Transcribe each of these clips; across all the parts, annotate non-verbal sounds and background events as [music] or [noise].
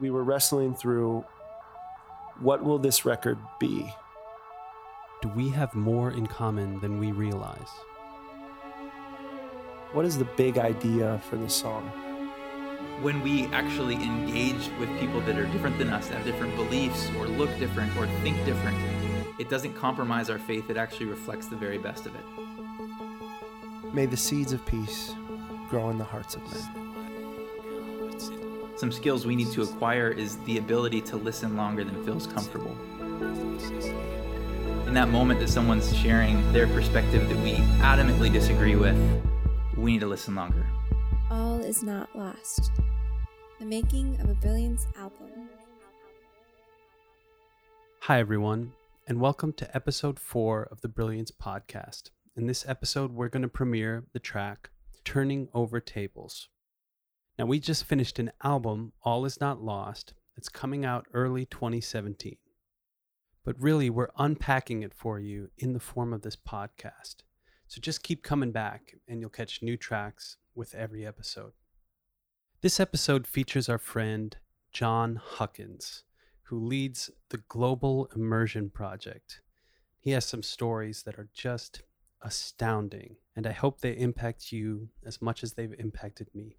we were wrestling through what will this record be? Do we have more in common than we realize? What is the big idea for this song? When we actually engage with people that are different than us, that have different beliefs, or look different, or think different, it doesn't compromise our faith, it actually reflects the very best of it. May the seeds of peace grow in the hearts of men. Some skills we need to acquire is the ability to listen longer than feels comfortable. In that moment that someone's sharing their perspective that we adamantly disagree with, we need to listen longer. All is not lost. The making of a Brilliance album. Hi, everyone, and welcome to episode four of the Brilliance podcast. In this episode, we're going to premiere the track Turning Over Tables. Now, we just finished an album, All Is Not Lost, It's coming out early 2017. But really, we're unpacking it for you in the form of this podcast. So just keep coming back, and you'll catch new tracks with every episode. This episode features our friend Jon Huckins, who leads the Global Immersion Project. He has some stories that are just astounding, and I hope they impact you as much as they've impacted me.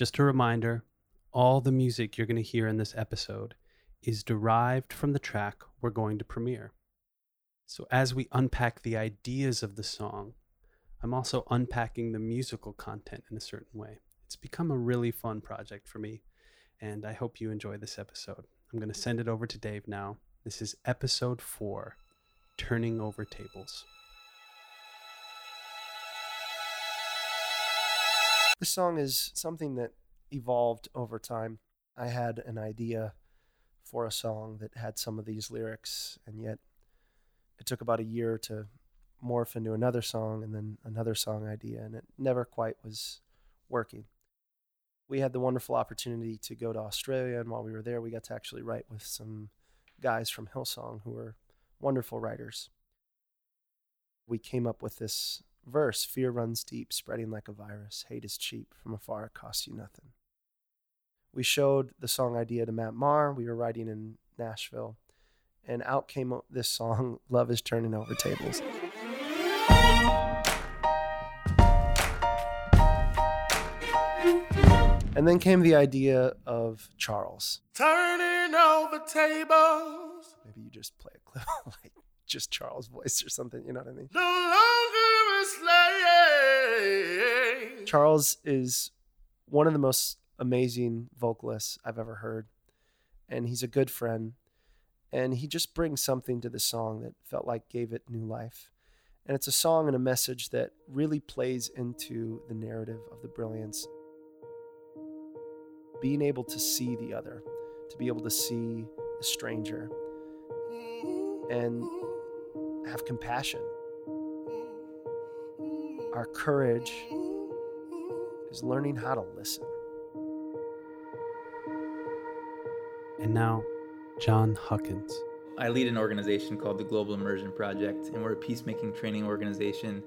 Just a reminder all the music you're going to hear in this episode is derived from the track we're going to premiere. So, as we unpack the ideas of the song, I'm also unpacking the musical content in a certain way. It's become a really fun project for me, and I hope you enjoy this episode. I'm going to send it over to Dave now. This is episode four Turning Over Tables. This song is something that evolved over time. I had an idea for a song that had some of these lyrics, and yet it took about a year to morph into another song and then another song idea, and it never quite was working. We had the wonderful opportunity to go to Australia, and while we were there, we got to actually write with some guys from Hillsong who are wonderful writers. We came up with this verse Fear runs deep, spreading like a virus. Hate is cheap. From afar, it costs you nothing. We showed the song idea to Matt Maher. We were writing in Nashville. And out came this song, Love is Turning Over Tables. And then came the idea of Charles. Turning over tables. Maybe you just play a clip like just Charles' voice or something, you know what I mean? No longer slave. Charles is one of the most amazing vocalists I've ever heard. And he's a good friend. And he just brings something to the song that felt like gave it new life. And it's a song and a message that really plays into the narrative of the brilliance. Being able to see the other, to be able to see the stranger, and have compassion. Our courage is learning how to listen. And now, Jon Huckins. I lead an organization called the Global Immersion Project, and we're a peacemaking training organization.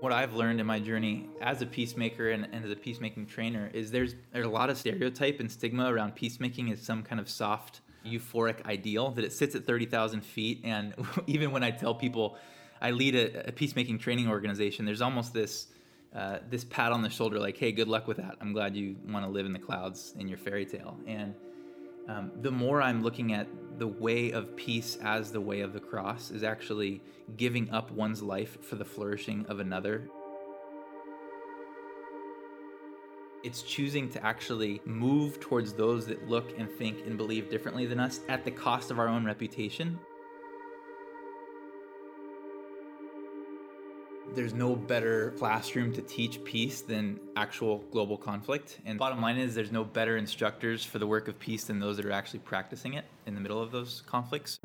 What I've learned in my journey as a peacemaker and, and as a peacemaking trainer is there's there's a lot of stereotype and stigma around peacemaking as some kind of soft, euphoric ideal that it sits at 30,000 feet. And [laughs] even when I tell people I lead a, a peacemaking training organization, there's almost this uh, this pat on the shoulder, like, "Hey, good luck with that. I'm glad you want to live in the clouds in your fairy tale." And um, the more I'm looking at the way of peace as the way of the cross is actually giving up one's life for the flourishing of another. It's choosing to actually move towards those that look and think and believe differently than us at the cost of our own reputation. There's no better classroom to teach peace than actual global conflict. And bottom line is there's no better instructors for the work of peace than those that are actually practicing it in the middle of those conflicts.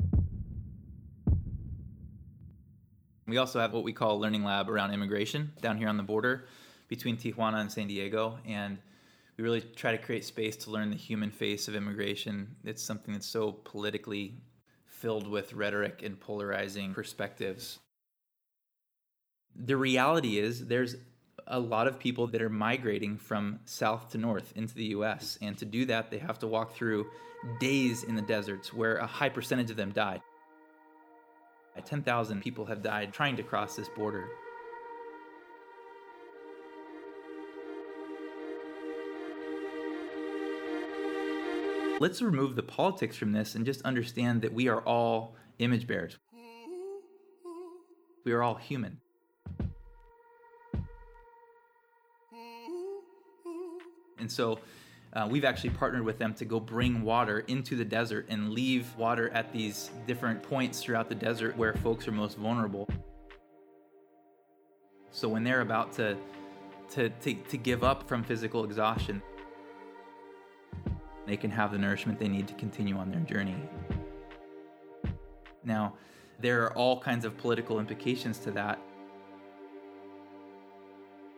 We also have what we call a learning lab around immigration down here on the border between Tijuana and San Diego. And we really try to create space to learn the human face of immigration. It's something that's so politically filled with rhetoric and polarizing perspectives the reality is there's a lot of people that are migrating from south to north into the US. And to do that, they have to walk through days in the deserts where a high percentage of them die. 10,000 people have died trying to cross this border. Let's remove the politics from this and just understand that we are all image bearers. We are all human. And so uh, we've actually partnered with them to go bring water into the desert and leave water at these different points throughout the desert where folks are most vulnerable. So when they're about to, to, to, to give up from physical exhaustion, they can have the nourishment they need to continue on their journey. Now, there are all kinds of political implications to that.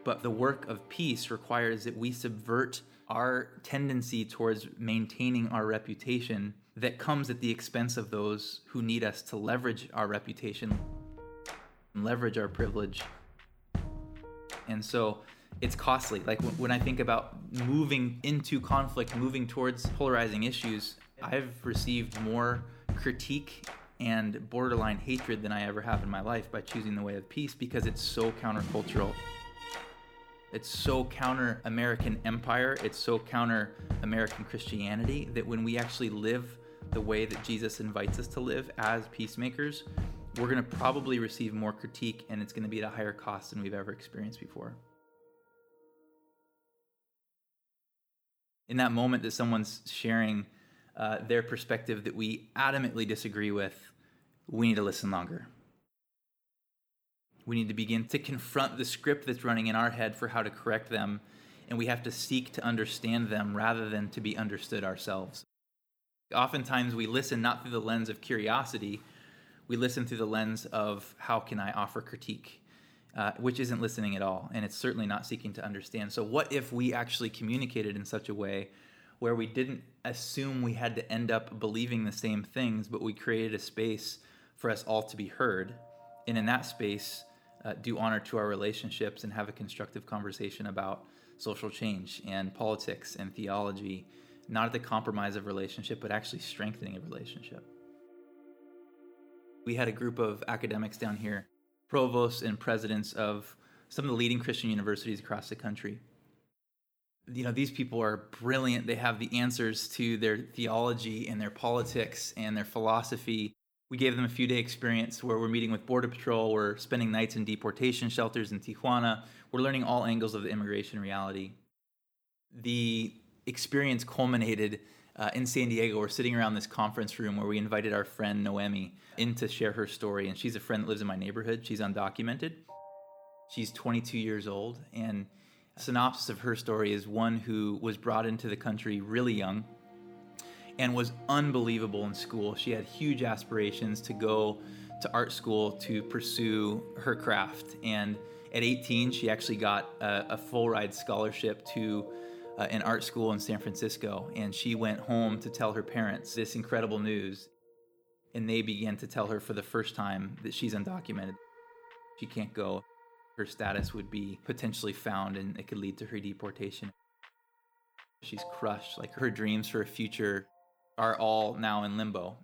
But the work of peace requires that we subvert our tendency towards maintaining our reputation that comes at the expense of those who need us to leverage our reputation, and leverage our privilege. And so it's costly. Like when I think about moving into conflict, moving towards polarizing issues, I've received more critique and borderline hatred than I ever have in my life by choosing the way of peace because it's so countercultural. It's so counter American empire, it's so counter American Christianity that when we actually live the way that Jesus invites us to live as peacemakers, we're going to probably receive more critique and it's going to be at a higher cost than we've ever experienced before. In that moment that someone's sharing uh, their perspective that we adamantly disagree with, we need to listen longer. We need to begin to confront the script that's running in our head for how to correct them, and we have to seek to understand them rather than to be understood ourselves. Oftentimes, we listen not through the lens of curiosity, we listen through the lens of how can I offer critique, uh, which isn't listening at all, and it's certainly not seeking to understand. So, what if we actually communicated in such a way where we didn't assume we had to end up believing the same things, but we created a space for us all to be heard. And in that space, uh, do honor to our relationships and have a constructive conversation about social change and politics and theology, not at the compromise of relationship, but actually strengthening a relationship. We had a group of academics down here, provosts and presidents of some of the leading Christian universities across the country. You know, these people are brilliant. They have the answers to their theology and their politics and their philosophy we gave them a few day experience where we're meeting with Border Patrol, we're spending nights in deportation shelters in Tijuana, we're learning all angles of the immigration reality. The experience culminated uh, in San Diego. We're sitting around this conference room where we invited our friend Noemi in to share her story. And she's a friend that lives in my neighborhood. She's undocumented. She's 22 years old. And synopsis of her story is one who was brought into the country really young, and was unbelievable in school. She had huge aspirations to go to art school to pursue her craft. And at 18, she actually got a, a full ride scholarship to uh, an art school in San Francisco. And she went home to tell her parents this incredible news. And they began to tell her for the first time that she's undocumented. She can't go. Her status would be potentially found and it could lead to her deportation. She's crushed. Like her dreams for a future are all now in limbo.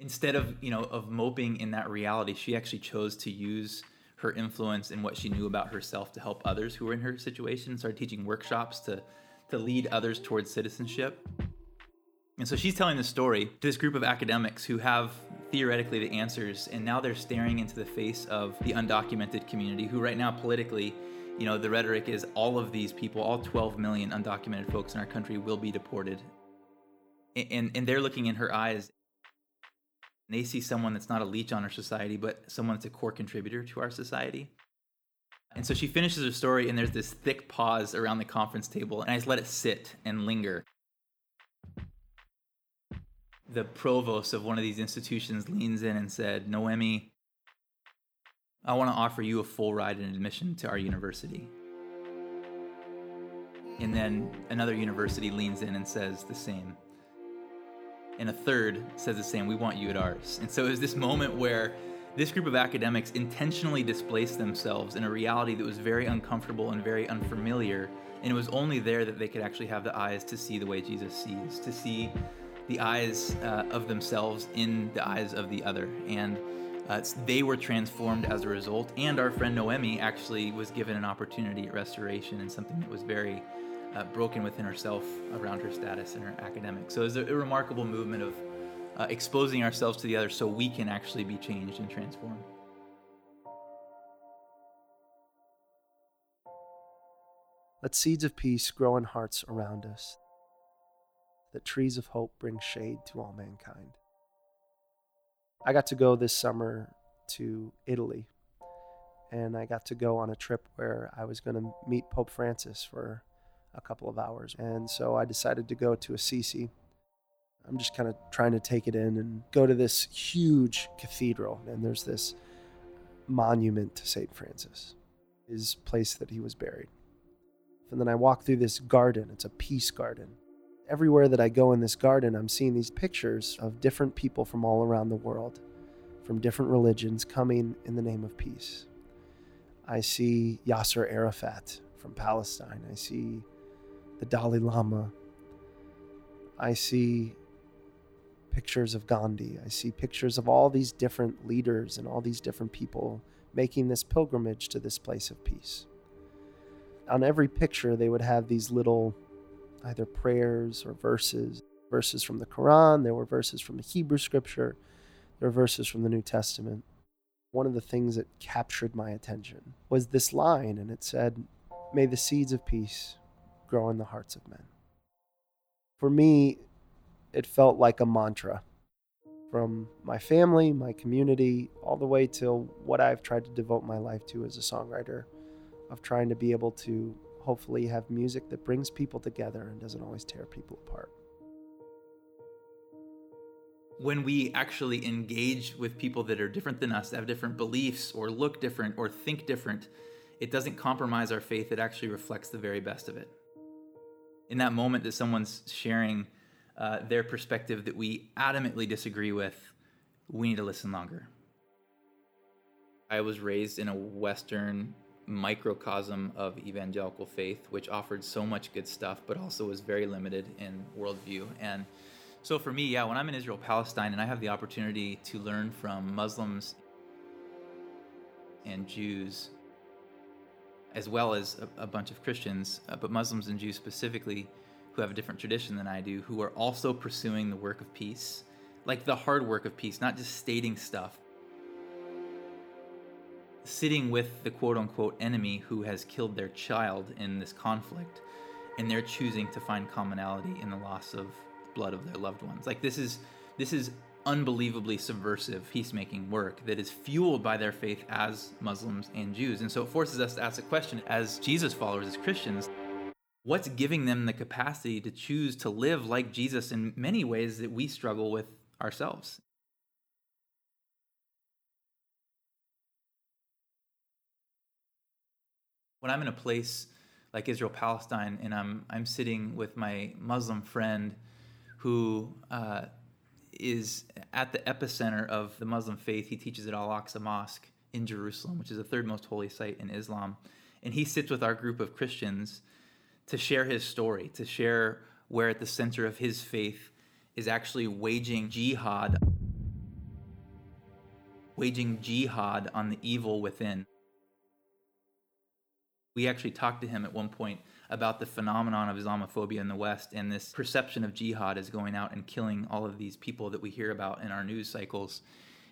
Instead of, you know, of moping in that reality, she actually chose to use her influence and what she knew about herself to help others who were in her situation, started teaching workshops to to lead others towards citizenship. And so she's telling the story to this group of academics who have theoretically the answers, and now they're staring into the face of the undocumented community, who right now politically, you know, the rhetoric is all of these people, all 12 million undocumented folks in our country will be deported and and they're looking in her eyes And they see someone that's not a leech on our society but someone that's a core contributor to our society. And so she finishes her story and there's this thick pause around the conference table and i just let it sit and linger. The provost of one of these institutions leans in and said noemi i want to offer you a full ride and admission to our university. And then another university leans in and says the same and a third says the same we want you at ours. And so it was this moment where This group of academics intentionally displaced themselves in a reality that was very uncomfortable and very unfamiliar, and it was only there that they could actually have the eyes to see the way Jesus sees, to see the eyes uh, of themselves in the eyes of the other. And uh, they were transformed as a result, and our friend Noemi actually was given an opportunity at restoration and something that was very uh, broken within herself around her status and her academics. So it's a, a remarkable movement of uh, exposing ourselves to the other so we can actually be changed and transformed. Let seeds of peace grow in hearts around us, that trees of hope bring shade to all mankind. I got to go this summer to Italy, and I got to go on a trip where I was going to meet Pope Francis for a couple of hours. And so I decided to go to Assisi I'm just kind of trying to take it in and go to this huge cathedral. And there's this monument to St. Francis, his place that he was buried. And then I walk through this garden. It's a peace garden. Everywhere that I go in this garden, I'm seeing these pictures of different people from all around the world, from different religions, coming in the name of peace. I see Yasser Arafat from Palestine. I see the Dalai Lama. I see pictures of Gandhi. I see pictures of all these different leaders and all these different people making this pilgrimage to this place of peace. On every picture, they would have these little either prayers or verses, verses from the Quran, there were verses from the Hebrew scripture, there were verses from the New Testament. One of the things that captured my attention was this line, and it said, May the seeds of peace grow in the hearts of men. For me, it felt like a mantra from my family, my community, all the way to what I've tried to devote my life to as a songwriter of trying to be able to hopefully have music that brings people together and doesn't always tear people apart. When we actually engage with people that are different than us, have different beliefs, or look different, or think different, it doesn't compromise our faith. It actually reflects the very best of it. In that moment that someone's sharing uh, their perspective that we adamantly disagree with, we need to listen longer. I was raised in a Western microcosm of evangelical faith, which offered so much good stuff, but also was very limited in worldview. And so for me, yeah, when I'm in Israel, Palestine, and I have the opportunity to learn from Muslims and Jews, as well as a, a bunch of Christians, uh, but Muslims and Jews specifically, who have a different tradition than I do, who are also pursuing the work of peace, like the hard work of peace, not just stating stuff. Sitting with the quote unquote enemy who has killed their child in this conflict, and they're choosing to find commonality in the loss of blood of their loved ones. Like this is this is unbelievably subversive peacemaking work that is fueled by their faith as Muslims and Jews. And so it forces us to ask the question as Jesus followers, as Christians what's giving them the capacity to choose to live like Jesus in many ways that we struggle with ourselves. When I'm in a place like Israel Palestine and I'm, I'm sitting with my Muslim friend who uh, is at the epicenter of the Muslim faith, he teaches at Al Aqsa Mosque in Jerusalem, which is the third most holy site in Islam. And he sits with our group of Christians to share his story, to share where at the center of his faith is actually waging jihad, waging jihad on the evil within. We actually talked to him at one point about the phenomenon of Islamophobia in the West and this perception of jihad as going out and killing all of these people that we hear about in our news cycles.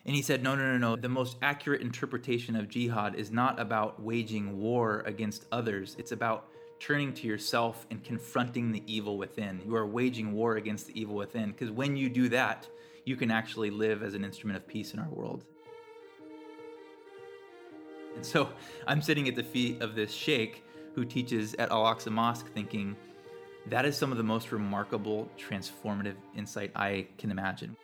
And he said, no, no, no, no. The most accurate interpretation of jihad is not about waging war against others, it's about turning to yourself and confronting the evil within. You are waging war against the evil within because when you do that, you can actually live as an instrument of peace in our world. And so I'm sitting at the feet of this sheikh who teaches at Al Aqsa Mosque, thinking, that is some of the most remarkable transformative insight I can imagine.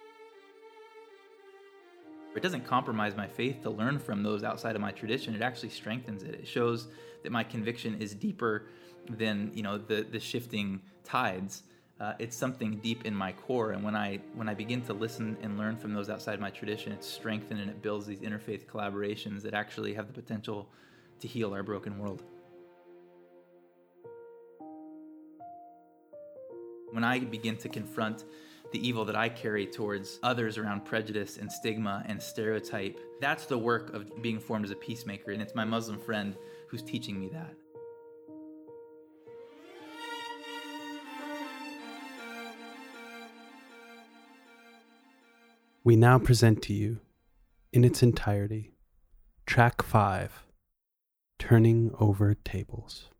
It doesn't compromise my faith to learn from those outside of my tradition. It actually strengthens it. It shows that my conviction is deeper than you know the the shifting tides. Uh, it's something deep in my core, and when I when I begin to listen and learn from those outside my tradition, it's strengthened and it builds these interfaith collaborations that actually have the potential to heal our broken world. When I begin to confront the evil that I carry towards others around prejudice and stigma and stereotype, that's the work of being formed as a peacemaker. And it's my Muslim friend who's teaching me that. We now present to you, in its entirety, Track 5 Turning Over Tables.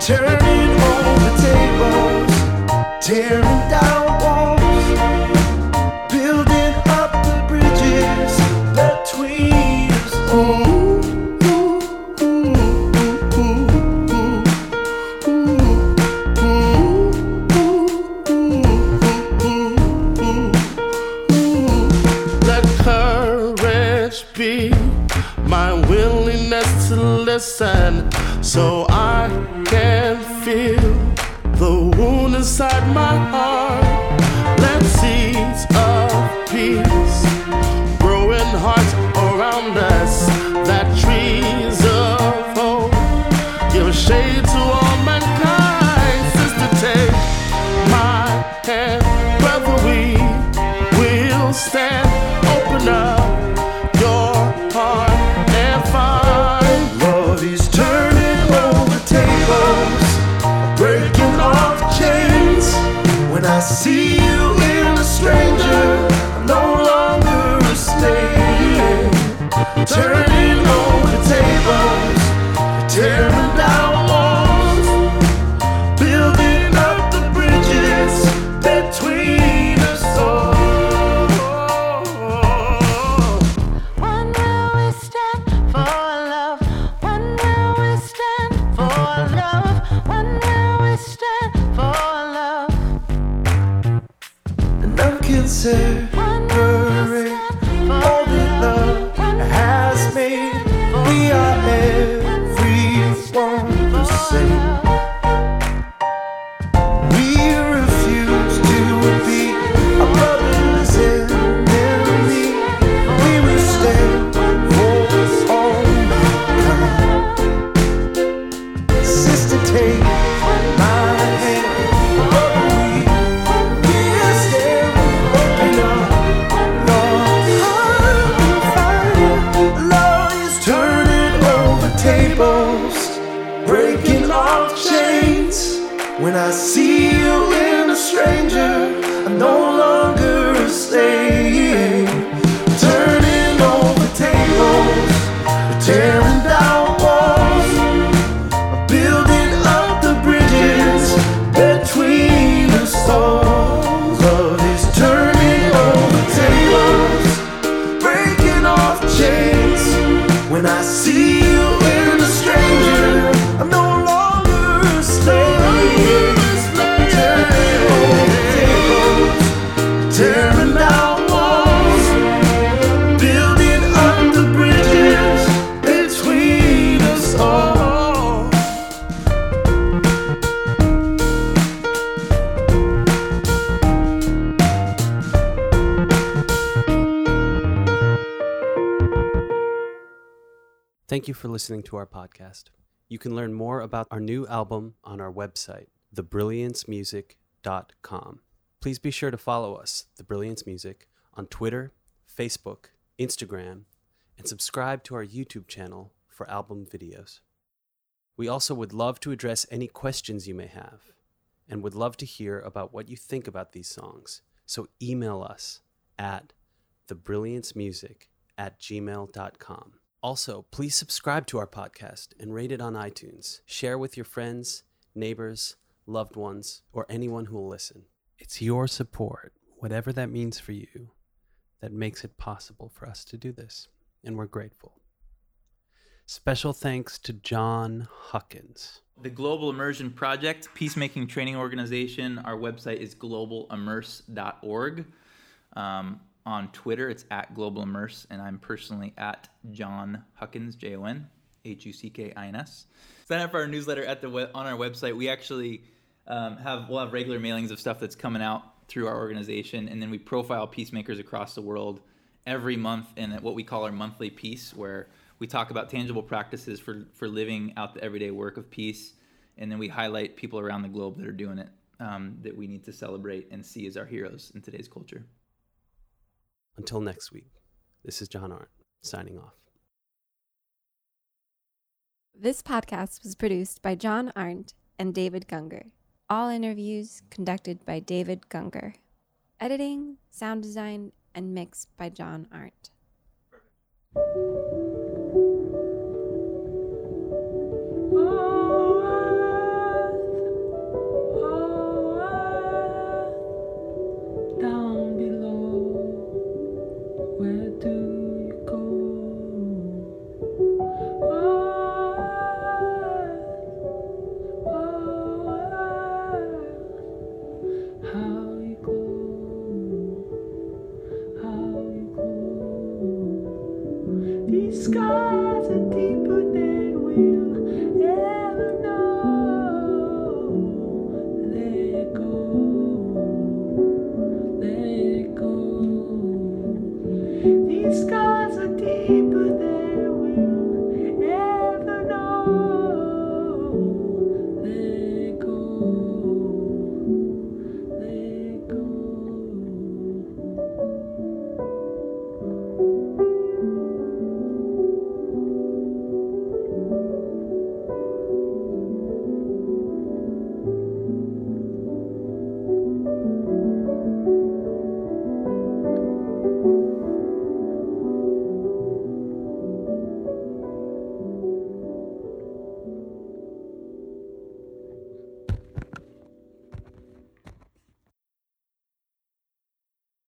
turning all the tables, tearing down. When I see you in a stranger. Thank you for listening to our podcast. You can learn more about our new album on our website, thebrilliancemusic.com. Please be sure to follow us, The Brilliance Music, on Twitter, Facebook, Instagram, and subscribe to our YouTube channel for album videos. We also would love to address any questions you may have and would love to hear about what you think about these songs. So email us at thebrilliancemusic at gmail.com. Also, please subscribe to our podcast and rate it on iTunes. Share with your friends, neighbors, loved ones, or anyone who will listen. It's your support, whatever that means for you, that makes it possible for us to do this, and we're grateful. Special thanks to Jon Huckins. The Global Immersion Project, peacemaking training organization. Our website is globalimmerse.org. Um, on Twitter, it's at Global Immerse, and I'm personally at Jon Huckins, J O N H U C K I N S. Sign up for our newsletter at the on our website. We actually um, have we'll have regular mailings of stuff that's coming out through our organization, and then we profile peacemakers across the world every month in what we call our monthly piece, where we talk about tangible practices for for living out the everyday work of peace, and then we highlight people around the globe that are doing it um, that we need to celebrate and see as our heroes in today's culture. Until next week, this is John Arndt signing off. This podcast was produced by John Arndt and David Gungor. All interviews conducted by David Gungor. Editing, sound design, and mix by John Arndt. Down